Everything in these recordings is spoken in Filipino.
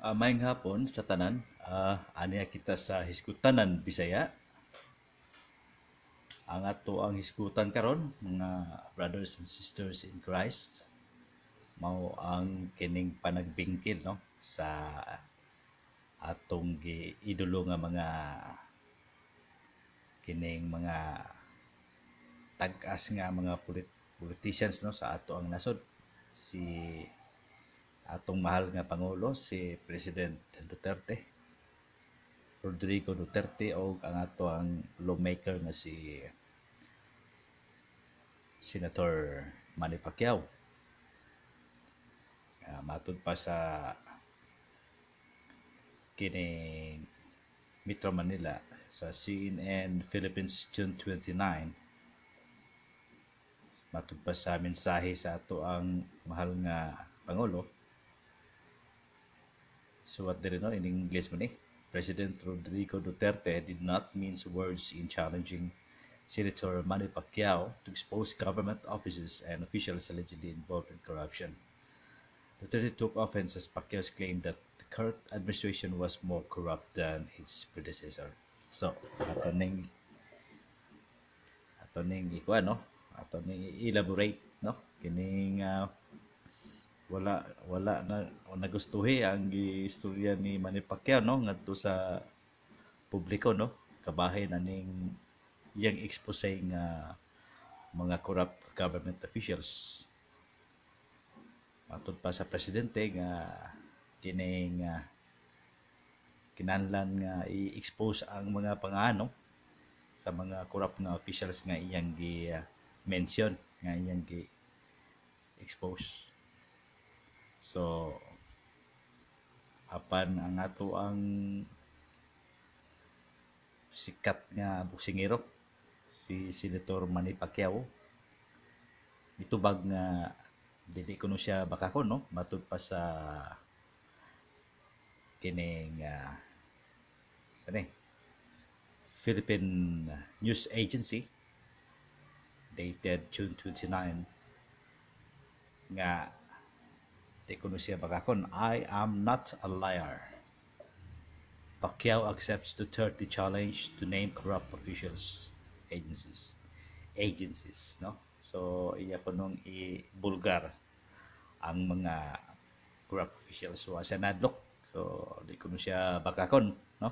Uh, maayong hapon sa tanan. Uh, aniya kita sa Hiskutanan, Bisaya. Ang ato ang hiskutan karon mga brothers and sisters in Christ mao ang kining panagbingkid no sa atong giidolo nga mga kining mga tag-as nga mga polit- politicians no sa ato ang nasod si atong mahal nga pangulo si President Duterte. Rodrigo Duterte o ang ato ang lawmaker nga si Senator Manny Pacquiao. Uh, matud pa sa kining Metro Manila sa CNN Philippines June 29 matud pa sa mensahe sa ato ang mahal nga pangulo So what did it know in English man? President Rodrigo Duterte did not mince words in challenging Senator Manny Pacquiao to expose government offices and officials allegedly involved in corruption. Duterte took offense as Pacquiao's claim that the current administration was more corrupt than its predecessor. So, ato ning ato ning ikuha, no? Ato ning elaborate, no? Kining uh, wala wala na nagustuhi ang istorya ni Manny Pacquiao no ngadto sa publiko no? Kabahin aning iyang expose nga mga corrupt government officials. Matud pa sa presidente nga kining uh, kinahanglan nga i-expose ang mga pangano sa mga corrupt nga officials nga iyang gi uh, mention nga iyang gi expose So, apan ang ato ang sikat nga buksingero si Senator Manny Pacquiao. Mitubag nga dili kuno siya bakakon no? Matud pa sa kining uh, kani Philippine News Agency dated June 29 nga Siya bakakon. I am not a liar. Pacquiao accepts the 30 challenge to name corrupt officials, agencies. Agencies, no? So, iya ko nung i-bulgar ang mga corrupt officials sa Senadlok. So, di ko siya bakakon, no?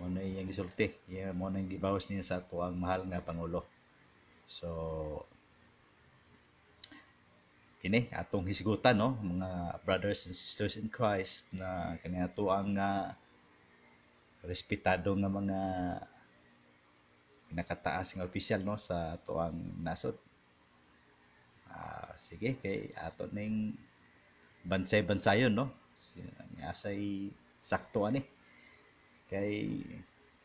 Mo na iyang gisulti. Iya mo na gibawas niya sa tuang mahal nga pangulo. So, kini atong hisgutan no? Mga brothers and sisters in Christ na kani ato ang uh, respetado nga mga nakataas nga opisyal no? Sa ato ang nasod. Uh, sige kay ato ning bansay bansayon no asay sakto ani. Kay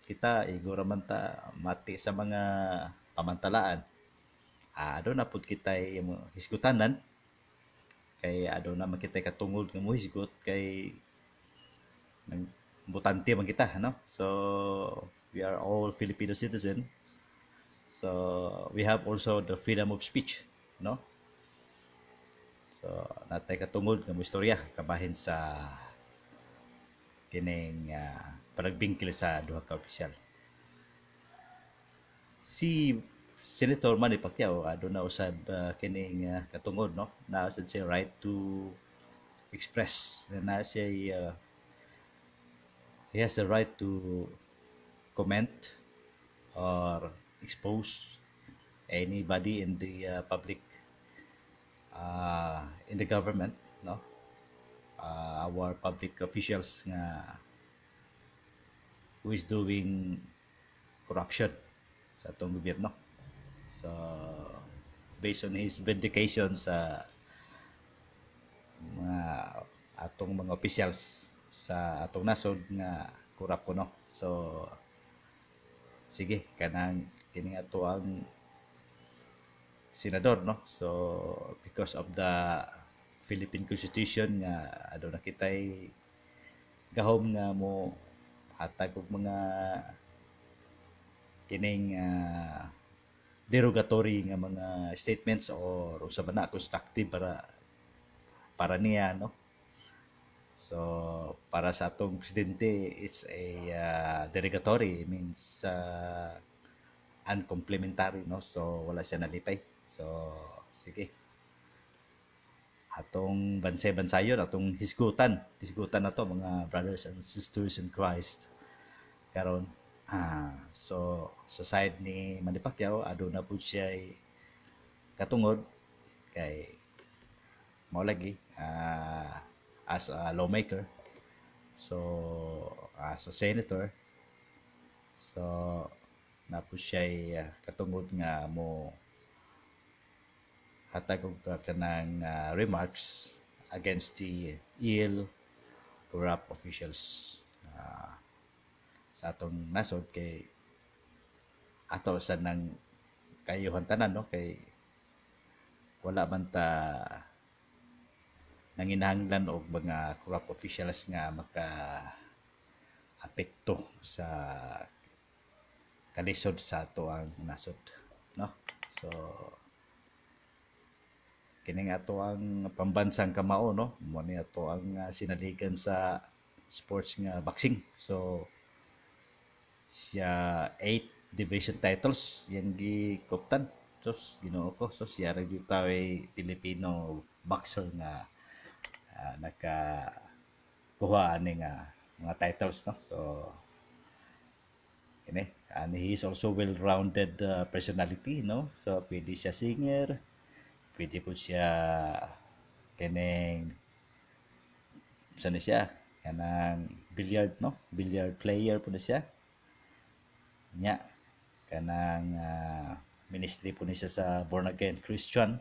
kita igura man ta mati sa mga pamantalaan. Ah, do na pud kita hisgutanan kay ado na makita katungod nga muhisgot kay nang butante man kita no? So we are all Filipino citizen. So we have also the freedom of speech no? So natay katungod nga istorya kabahin sa kining uh, sa duha ka opisyal. Si Senator Manny Pacquiao ado na usab uh, kining uh, katungod no? Na usab siya right to express na siya uh, he has the right to comment or expose anybody in the uh, public uh, in the government no? Uh, our public officials nga who is doing corruption sa atong gobyerno So, based on his vindication sa mga atong mga officials sa atong nasod nga kurap ko no. So, sige, kanang kini ato ang senador no. So, because of the Philippine Constitution nga ado na kitay gahom nga mo hatag og mga kining uh, derogatory nga mga statements or usab na constructive para para niya no So para sa atong presidente it's a uh, derogatory it means uh, uncomplimentary no so wala siya nalipay. So sige. Atong bansay-bansayon atong hisgutan, hisgutan na to mga brothers and sisters in Christ. Karon ah so sa side ni Manny Pacquiao aduna pud siya katungod kay mao lagi ah as a lawmaker. So, as a senator, so, napo siya uh, katungod nga mo hatag og kanang uh, remarks against the ill corrupt officials uh, sa atong nasod kay ato sa nang kayuhan tanan no? Kay wala man ta nanginahanglan og mga corrupt officials nga maka apekto sa kalisod sa ato ang nasod no? So kining ato ang pambansang kamao no? Mo ni ato ang uh, sinaligan sa sports nga boxing. So siya 8 division titles yang gikuptan. So ginoo ko so siya ra gyud Filipino boxer nga uh, nagka kuha ani nga mga titles no? So ini and he is also well-rounded uh, personality no? So pwede siya singer pwede po siya kaneng sana siya? Kanang billiard no? Billiard player po na siya nya kanang uh, ministry po ni siya sa born again Christian.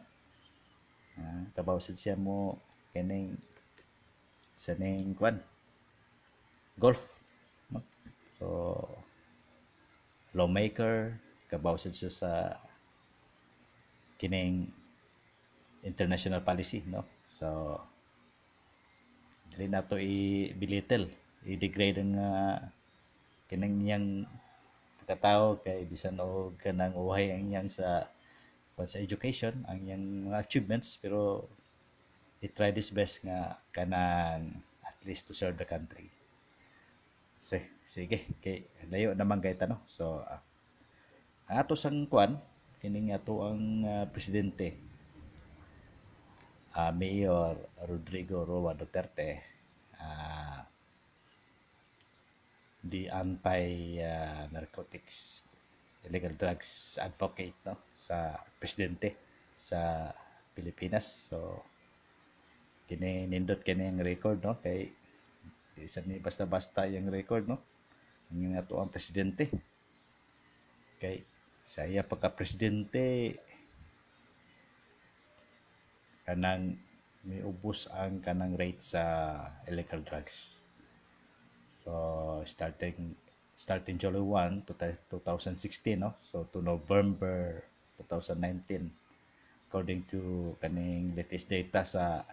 Uh, kabaw siya mo kaning sa ning kwan? Golf. So lawmaker kabaw siya sa kining international policy no? So dili na to i-belittle i-degrade ang uh, kining yang pagkatao kay bisan og kanang uhay ang yang sa sa education ang yang mga achievements pero he tried his best nga kanang at least to serve the country. So, sige, kay layo naman kay tanong. So, uh, ato sang kuan kining ato ang uh, presidente uh, Mayor Rodrigo Roa Duterte uh, the anti uh, narcotics illegal drugs advocate no sa presidente sa Pilipinas. So kini nindot kini ang record no kay isa ni basta-basta yung record no ang ato ang presidente. Kay saya pagka presidente kanang may ubos ang kanang rate sa illegal drugs so starting starting July 1 to 2016 no? So to November 2019 according to kaning latest data sa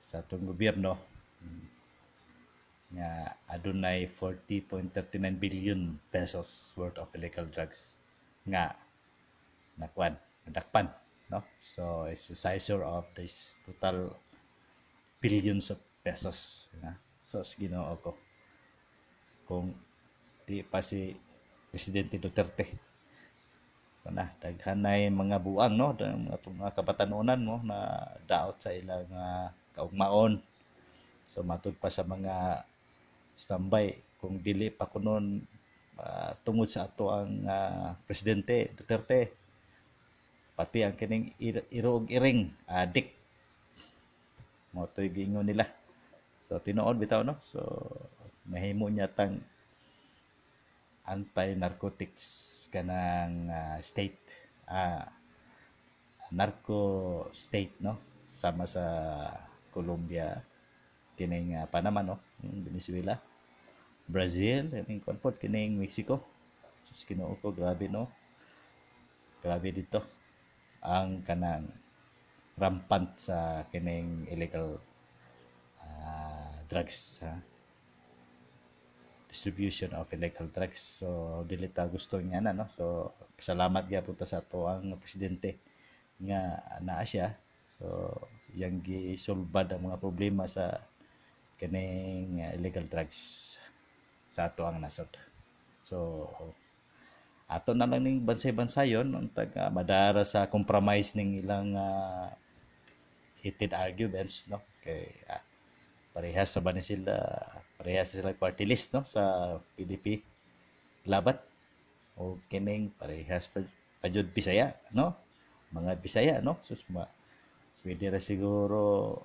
sa atong gobyerno nga adunay 40.39 billion pesos worth of illegal drugs nga nakwan nadakpan no? So it's the size of this total billions of pesos na so Ginoo ko. Kung di pa si Presidente Duterte. Na daghanay mga buang no? Mga, mga kabatanunan mo na daot sa ilang uh, kaugmaon. So matud pa sa mga standby. Kung dili pa kunon uh, tungod sa ato ang uh, presidente Duterte pati ang kining ir- irog iring adik mo toy gingon nila so tinuod bitaw no so mahimo niya tang anti narcotics kanang uh, state uh, narco state no sama sa Colombia, kining uh, Panama no, Venezuela, Brazil, kining konpot kining Mexico. Sus Ginoo ko grabe no. Grabe dito ang kanang rampant sa kining illegal drugs ha? Distribution of illegal drugs. So dili ta gusto niya na no? So salamat gyapon ta sa ato ang presidente nga naa siya. So yang gisulbad ang mga problema sa kaning uh, illegal drugs sa ato ang nasod. So ato na lang ning bansay-bansayon untag uh, madara sa compromise ning ilang uh, heated arguments no? Kay uh, parehas sa ba sila? Parehas sila party list no? Sa PDP laban? O kining parehas pa, pa jud Bisaya no? Mga Bisaya no? Sus ma pwede ra siguro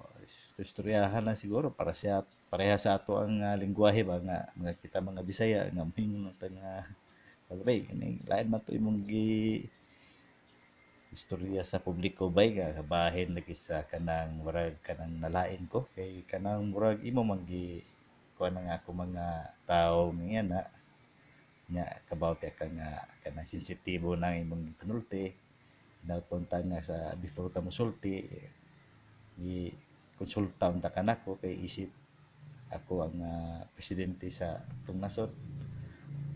istoryahan na siguro para sa pareha sa ato ang uh, lingwahe ba nga mga kita mga Bisaya nga mingon nga pagbay kini lain man to imong gi istorya sa publiko bay nga kabahin lagi sa kanang murag kanang nalain ko. Kay kanang murag imo man gi kuan nga ako mga tao niya na nya kabaw kay ka nga kanang sensitibo nang imong panulti napunta nga sa before ka musulti gi konsulta unta kanako kay isip ako ang uh, presidente sa tung nasod.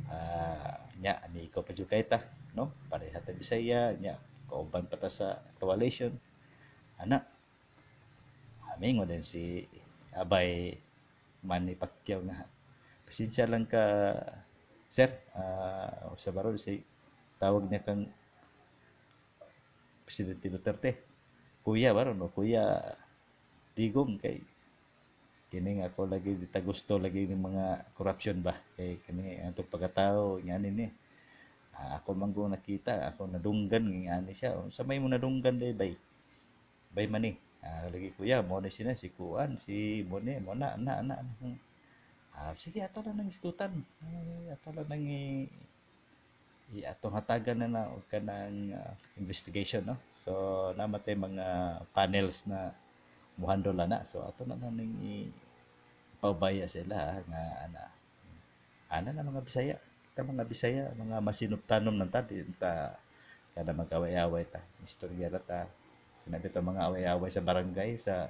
Uh, nya ni ko pa ta no? Pareha ta Bisaya nya kauban pa ta sa coalition ana aming mo din si Abay Manny Pacquiao nga. Pasensya lang ka sir. Uh, sa baron si tawag niya kang Presidente Duterte. Kuya baron no kuya digong kay kini nga ako lagi dita gusto lagi ng mga corruption ba? Kay kani ato pagkatao ngani ni ah, ako man ko nakita ako nadunggan ngani siya. Sa may mo nadunggan day bay. Bay mani. Ah, lagi kuya mo na sina si kuan si mo ni mo na na na, ah, sige ato na nang iskutan ah, ato na nang i, i atong hatagan na na kanang uh, investigation no? So namatay mga panels na muhandol na so ato na nang i paubaya sila nga ana. Ana na mga Bisaya ta mga Bisaya mga masinuptanom nan ta ta kada magaway-away ta istorya ra ta. Sinabi ta mga away-away sa barangay sa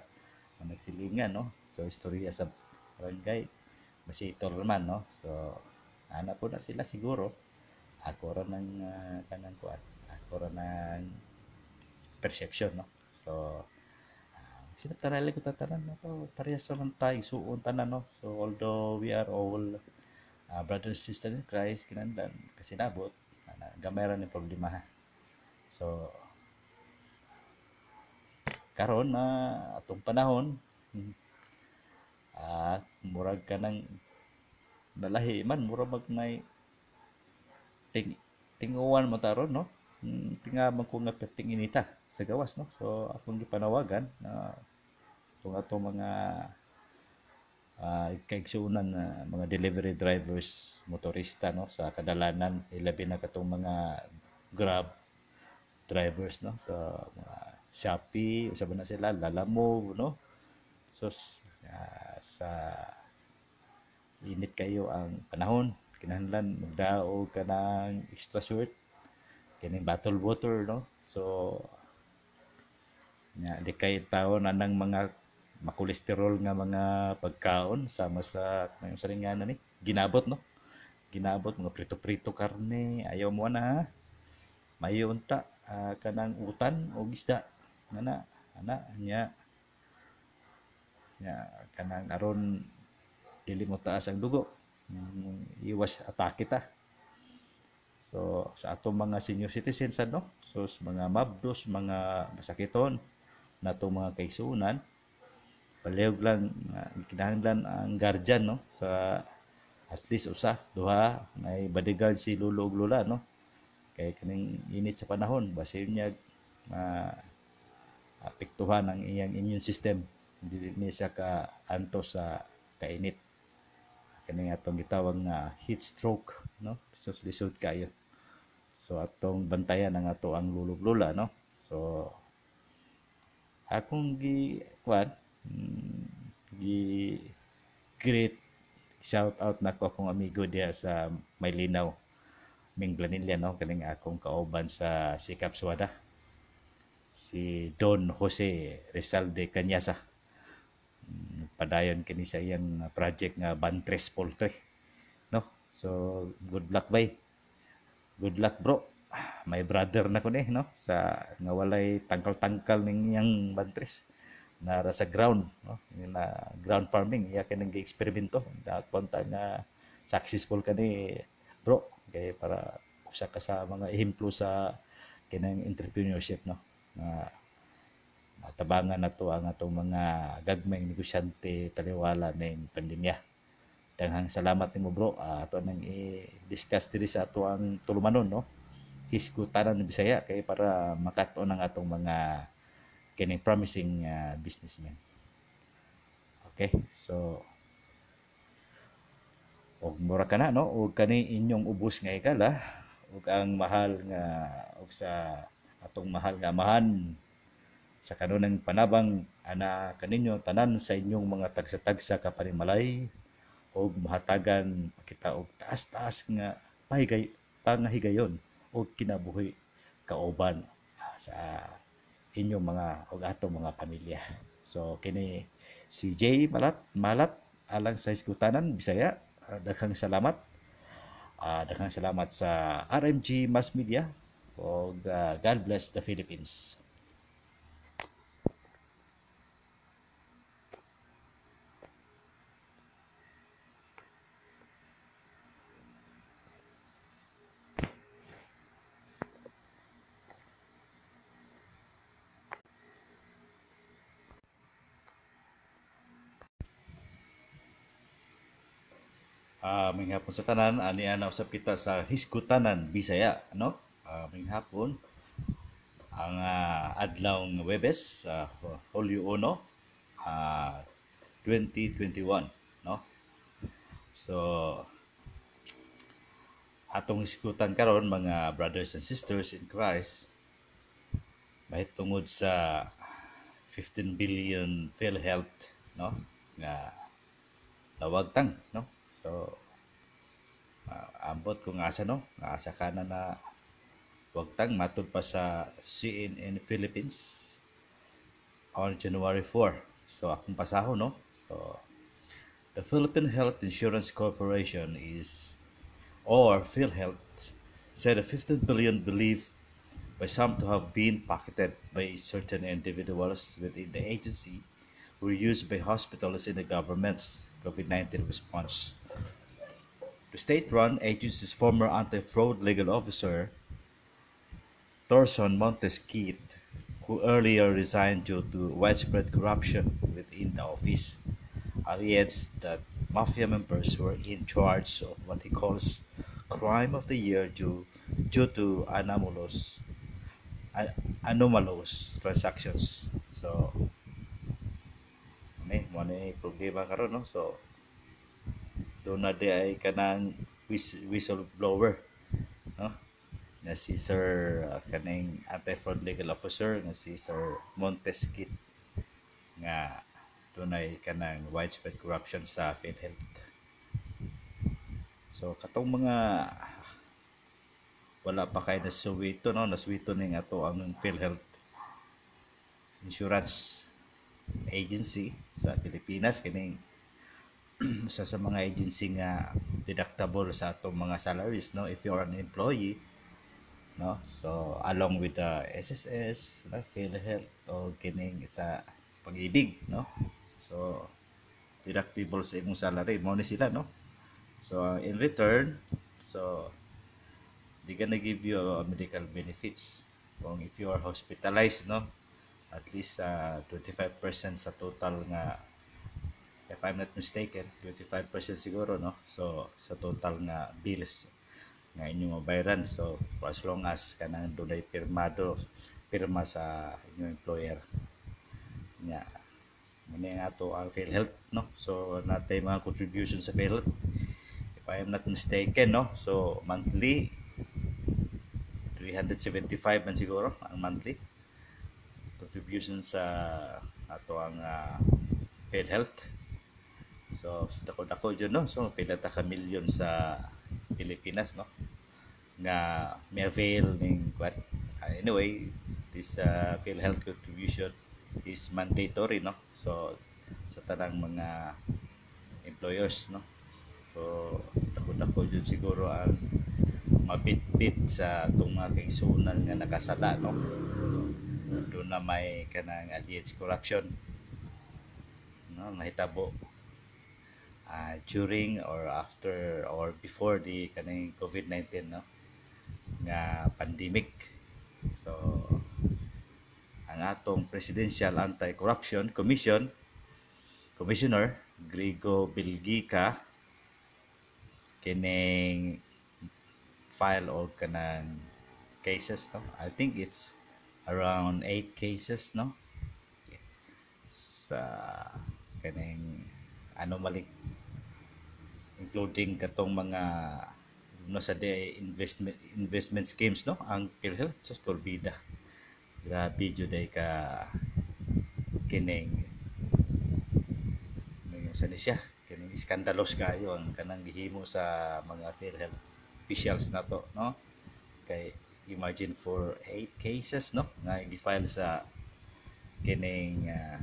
nagsilingan no? So istorya sa barangay. Masitol man no? So ana po na sila siguro. Ako ra ng uh, kanang kuan ako ra ng perception no? So sila tarali ko tatanan no? To parehas naman tayo suon tanan no? So although we are all uh, brothers and sisters in Christ kinandan kasi nabot uh, gamay ni problema. Ha so karon na uh, atong panahon at uh, murag ka ng nalahi man murag mag nay ting tinguan mo taron no? Hmm, tinga man ko nga perting inita sa gawas no? So akong gipanawagan na uh, ato mga uh, kaigsuunan na uh, mga delivery drivers motorista no sa kadalanan ilabi na katong mga grab drivers no. Sa mga Shopee usa na sila? Lalamove no. So uh, sa init kayo ang panahon kinahanglan magdaog ka ng extra short kining bottle water no. So Nya di kay taon anang mga makolesterol nga mga pagkaon sama sa ngayong saringanan ni ginabot no? Ginabot mga prito-prito karne ayaw mo na ha? Mayo unta uh, kanang utan o isda ngana ana nya. Nya kanang aron dili mo taas ang dugo. Mm, iwas atake ta. So sa atong mga senior citizens ano so mga mabdos mga masakiton nato mga kaisunan palihog lang uh, kinahanglan ang guardian no? Sa at least usa duha may bodyguard si lulo ug lula no? Kay kaning init sa panahon basin niya ma uh, apektuhan ang iyang immune system. Dili ni siya ka anto sa kainit. Kani atong gitawag nga heat stroke no? So lisod kayo. So atong bantayan ang ato ang lulog lula no? So akong gi kwan gi great shout out na ko akong amigo diya sa Maylinaw Minglanilla no? Kaning akong kauban sa Sikap Suwada. Si Don Jose Rizal de Cañasa mm, padayon kini sa iyang project nga Bantres Poultry no? So good luck bay. Good luck bro. My brother na ko ni no? Sa nga walay tangkal-tangkal ning iyang bantres nara sa ground no? Na ground farming. Iya kanang gi-eksperimento punta nga successful kani bro. Kay para usa ka sa mga ehemplo sa kinang entrepreneurship no? Na matabangan nato ang atong mga gagmayng negosyante taliwala ning pandemya. Daghang salamat nimo bro. Uh, ato nang i-discuss diri sa ato ang tulumanon no? Hiskutanan ng Bisaya. Kay para makaton ang atong mga kini promising uh, businessmen. Okay, so og mura kana no? Og kani inyong ubos nga ikala og ang mahal nga og sa atong mahal nga amahan. Sa kanunang panabang ana kaninyo tanan sa inyong mga tagsa-tagsa ka panimalay. Og mahatagan kita og taas-taas nga pahigay pangahigayon. O kinabuhi kauban sa inyong mga og atong mga pamilya. So kini si Jay Malat Malat alang sa iskutanan Bisaya. Uh, daghang salamat. Uh, daghang salamat sa RMG Mass Media og uh, God bless the Philippines. Uh, may hapon sa tanan ani ana usab kita sa hiskutanan Bisaya no uh, may hapon. Ang uh, adlaw ng Webes sa uh, Hulyo 1 uh, 2021 no? So atong iskutan karon mga brothers and sisters in Christ mahit tungod sa 15 billion PhilHealth no? Nga tawag tang no So, uh, ambot kung asa no, asa ka na na wagtang matud pa sa CNN Philippines on January 4. So, akong pasaho no. So, the Philippine Health Insurance Corporation is or PhilHealth said a 15 billion believed by some to have been pocketed by certain individuals within the agency were used by hospitals in the government's COVID-19 response the state-run agency's former anti-fraud legal officer, Thorson Montesquieu, who earlier resigned due to widespread corruption within the office, alleges that mafia members were in charge of what he calls crime of the year due, due to anomalous anomalous transactions. So, may mo problema karon no. So, doon na di ay kanang whistleblower no na si Sir uh, kaning anti-fraud legal officer na si Sir Montesquit nga dunay kanang widespread corruption sa PhilHealth. So katong mga wala pa kay nasuwito no nasuwito ning ato ang PhilHealth insurance agency sa Pilipinas kining isa sa mga agency nga deductible sa atong mga salaries no? If you are an employee no? So along with the SSS no PhilHealth o kining sa pag-ibig no? So deductible sa imong salary. Mo ni sila no? So in return so they gonna give you uh, medical benefits. Kung if you are hospitalized no? At least uh, 25% sa total nga if I'm not mistaken 25% siguro no? So sa total nga bills nga inyong mabayaran. So for as long as kanang dunay pirmado pirma sa inyong employer. Nya muna nga to ang PhilHealth no? So natay mga contribution sa PhilHealth. If I am not mistaken no? So monthly 375 man siguro ang monthly. Contribution sa ato ang uh, PhilHealth So, dako-dako dyan, no? So, pila ta ka milyon sa Pilipinas, no? Nga may avail ning what? Uh, anyway, this uh, PhilHealth contribution is mandatory, no? So, sa tanang mga employers, no? So, dako-dako dyan siguro ang mabit-bit sa itong mga kaigsunan nga nakasala, no? Doon na may kanang alleged corruption no nahitabo uh, during or after or before the kaning COVID-19 no? Nga pandemic. So ang atong Presidential Anti-Corruption Commission Commissioner Grigo Bilgica kining file og kanang cases no? I think it's around 8 cases no? Sa kaning anomaly including katong mga no sa de investment investment schemes no? Ang PhilHealth sa Corbida grabe jud ay ka kining ano sa ni siya? Kining skandalos kayo ang kanang gihimo sa mga PhilHealth officials na to no? Kay imagine for 8 cases no? Nga gi-file sa kining uh,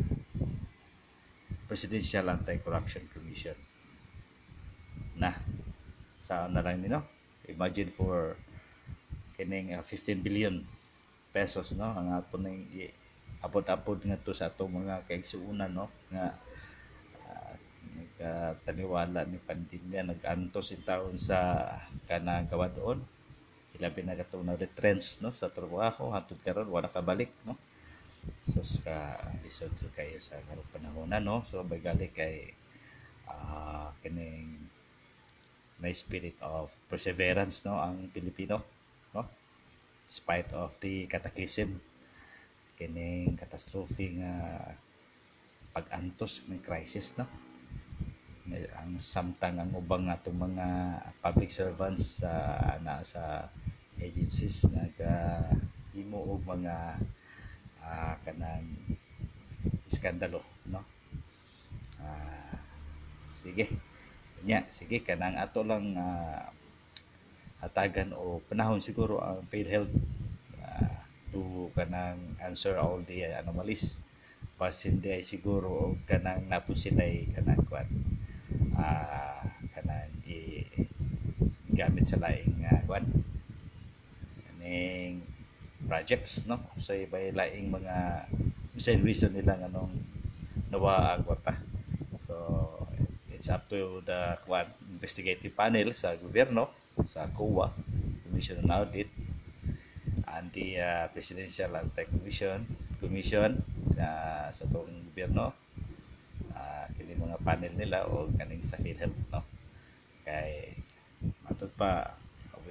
Presidential Anti-Corruption Commission na. Sa na lang nino. Imagine for kining uh, 15 billion pesos no? Ang ato ning apod-apod nga to sa atong mga kaigsuunan no? Nga uh, nagtaniwala ni pandemya nag-antos in taon sa kanang gawadoon labi na katong na retrench no? Sa trabaho hangtod karon wala ka balik no? So sa lisod kayo sa karong panahon na no? So bagali kay uh, kining may spirit of perseverance no ang Pilipino no? Spite of the cataclysm kining catastrophe nga pag-antos ng crisis no? Ang samtang ang ubang atong mga public servants sa uh, na sa agencies nagahimo uh, og mga uh, kanang iskandalo no? Uh, sige nya sige kanang ato lang uh, hatagan o panahon siguro ang PhilHealth uh, to kanang answer all the anomalies. Pas hindi ay siguro kanang napon sila kanang kwan uh, kanang gi gamit sa laing uh, kwan kaning projects no? Sa so, ibay laing mga same reason nila nganong nawa ang kwarta it's up to the investigative panel sa gobyerno sa COA Commission on Audit and the uh, Presidential Anti-Commission Commission uh, sa tong gobyerno. Uh, kini mga panel nila o kaning sa PhilHealth no? Kay matod pa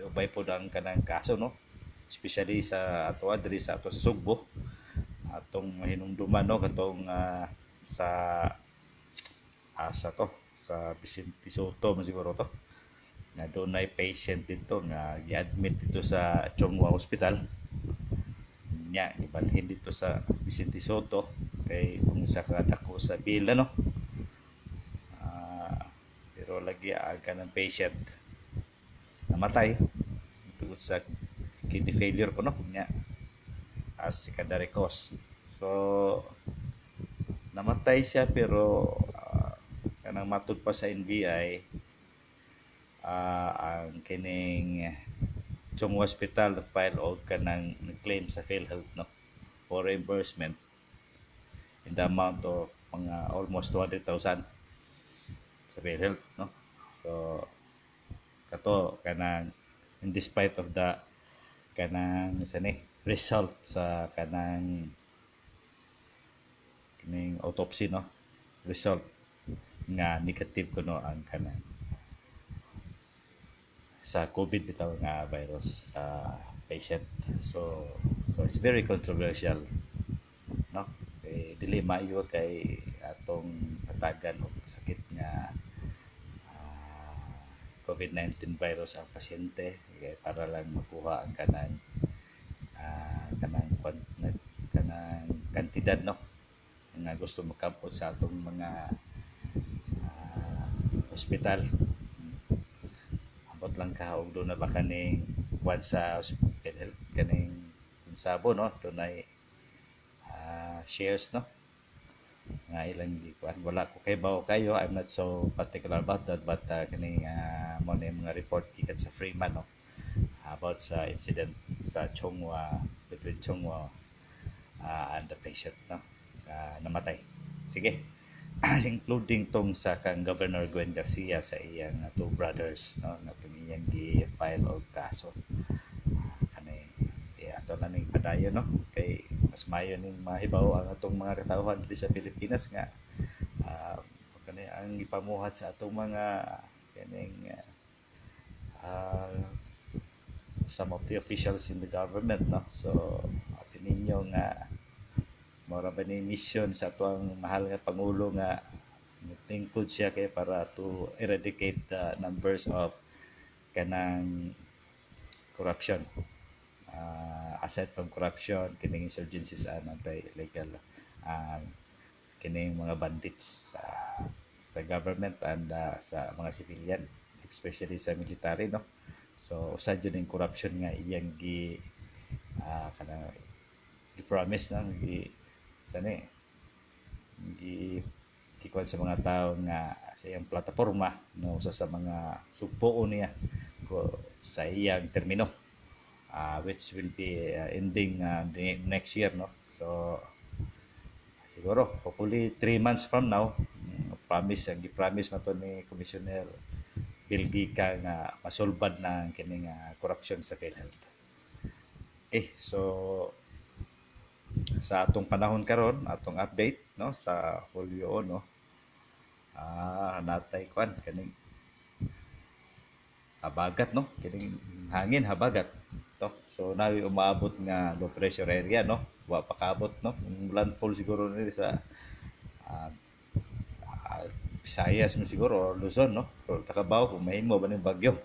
ubay po ang kanang kaso no? Especially sa ato adri sa ato sa Sugbo. Atong hinumduman no? Katong uh, sa asa to sa Vicente Soto man siguro to. Na doon ay patient dito nga gi-admit dito sa Chonghua Hospital. Nya ibalhin dito sa Vicente Soto kay kung sa kadako sa bila no uh, pero lagi aga ng patient. Namatay. Tungod sa kidney failure ko no? Nya as secondary cause so namatay siya pero kanang matud pa sa NBI uh, ang kining Chung Hospital file og kanang claim sa PhilHealth no for reimbursement in the amount of mga almost 200,000 sa PhilHealth no. So kato kanang in despite of the kanang sa ni result sa kanang kining autopsy no result nga negative kuno ang kanang sa COVID bitaw nga virus sa patient. So so it's very controversial. No? Kay dili maayo kay atong hatagan og sakit nga uh, COVID-19 virus ang pasyente kay para lang makuha ang kanang uh, kanang kanang kantidad no nga gusto makampot sa atong mga ospital. Ambot lang ka og doon na ba kaning kwan sa health kaning sabo no? Doon ay uh, shares no? Nga ilang di kwan wala ko kay bawo kayo I'm not so particular about that but uh, kaning uh, mo na mga report kikat sa Freeman no? About sa incident sa Chongwa between Chongwa uh, and the patient no? Uh, namatay. Sige including tong sa kang Governor Gwen Garcia sa iyang uh, two brothers no nga iyang gi-file og kaso. Kanay yeah, ato na ning padayon no? Kay mas mayo ning mahibaw ang atong mga katawhan diri sa Pilipinas nga uh, kanay ang ipamuhat sa atong mga kaning uh, uh, some of the officials in the government no? So atin ninyo nga mora ba ni mission sa tuang mahal nga pangulo nga tingkod siya kay para to eradicate the numbers of kanang corruption. Uh, aside from corruption kining insurgencies and anti-illegal uh, kining mga bandits sa sa government and uh, sa mga civilian especially sa military no? So usad yun yung corruption nga iyang gi uh, kana i-promise nang gi kani gi gikuan sa mga tao nga sa iyang plataporma no usa sa mga sugpuon niya ko sa iyang termino. Uh, which will be uh, ending uh, next year no. So siguro hopefully 3 months from now promise ang gi-promise man to ni Commissioner Bilgi ka nga masulbad na ang kining uh, corruption sa PhilHealth. Eh, so sa atong panahon karon atong update no sa Hulyo no. Ah natay kwan kaning habagat no kining hangin habagat to. So nawi umaabot nga low pressure area no. Wa pa kaabot no. Landfall siguro ni sa uh, uh, Visayas mo siguro or Luzon no. Pero takabaw kung may mo ba ning bagyo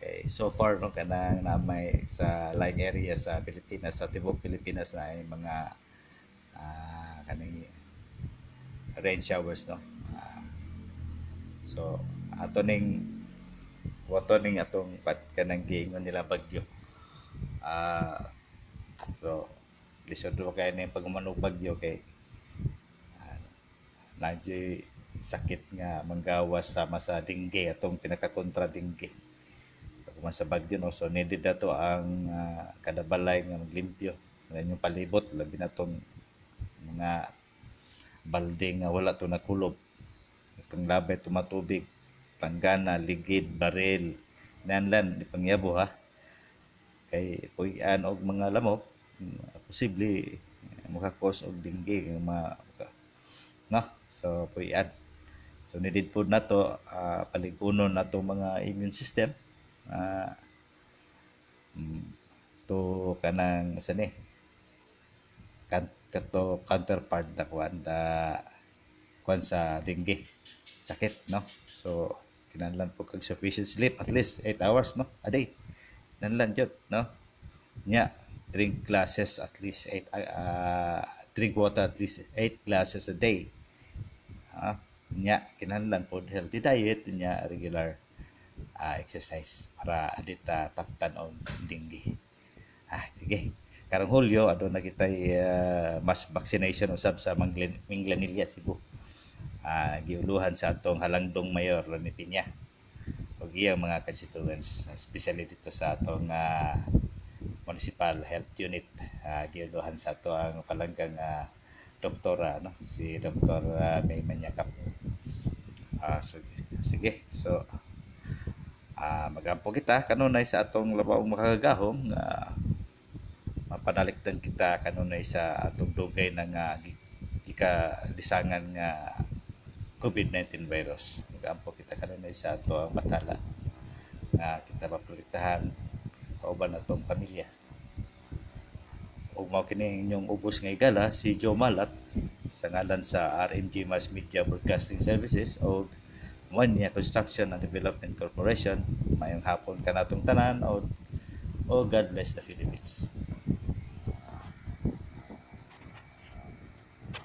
Okay, so far no kanang na may sa line area sa Pilipinas sa tibok Pilipinas na ay mga uh, kaning rain showers no. Uh, so ato ning wato ning atong pat kanang giingon nila bagyo. Uh, so lisod do kay ning pagmanog bagyo kay uh, nadyo sakit nga manggawas sama sa dingge atong pinakakontra dingge kuma sa bagyo no? So needed dato ang uh, kada balay nga maglimpyo. Ng yung palibot labi na tong mga balde nga wala to nakulob. Panglabay tumatubig panggana ligid baril. Nanlan ipangyabo ha? Kay puyan og mga lamok posible makakos og dingge nga ma no? So puyan so needed po na to uh, paligunon na to mga immune system uh, to kanang sa ni kan kato counterpart na kuan da kuan sa dengue. Sakit no? So kinahanglan po kag sufficient sleep at least 8 hours no? A day. Nanlan jud no? Nya drink glasses at least 8 uh, drink water at least 8 glasses a day. Ha uh, nya kinahanglan po healthy diet nya regular uh, exercise para adita taptan og dinggi. Ah, sige. Karong Hulyo adto na kitay uh, mas vaccination usab sa Minglanilla Cebu. Ah, uh, giuluhan sa atong halangdong mayor ni Piña. Og iyang mga constituents, especially dito sa atong uh, municipal health unit, uh, giuluhan sa ato ang palanggang uh, doktora no si Dr. Uh, May Manyakap. Ah, uh, so, sige. So uh, magampo kita kanunay sa atong labaong makagahom nga mapanaliktan kita kanunay sa atong dugay na nga ika lisangan nga COVID-19 virus. Magampo kita kanunay sa ato ang batala nga kita maprotektahan kauban atong pamilya. Ug mao kini inyong ubos nga igala si Joe Malat sa ngalan sa RMG Mass Media Broadcasting Services o Niya Construction and Development Corporation. Mayong hapon ka natong tanan o, o God bless the Philippines.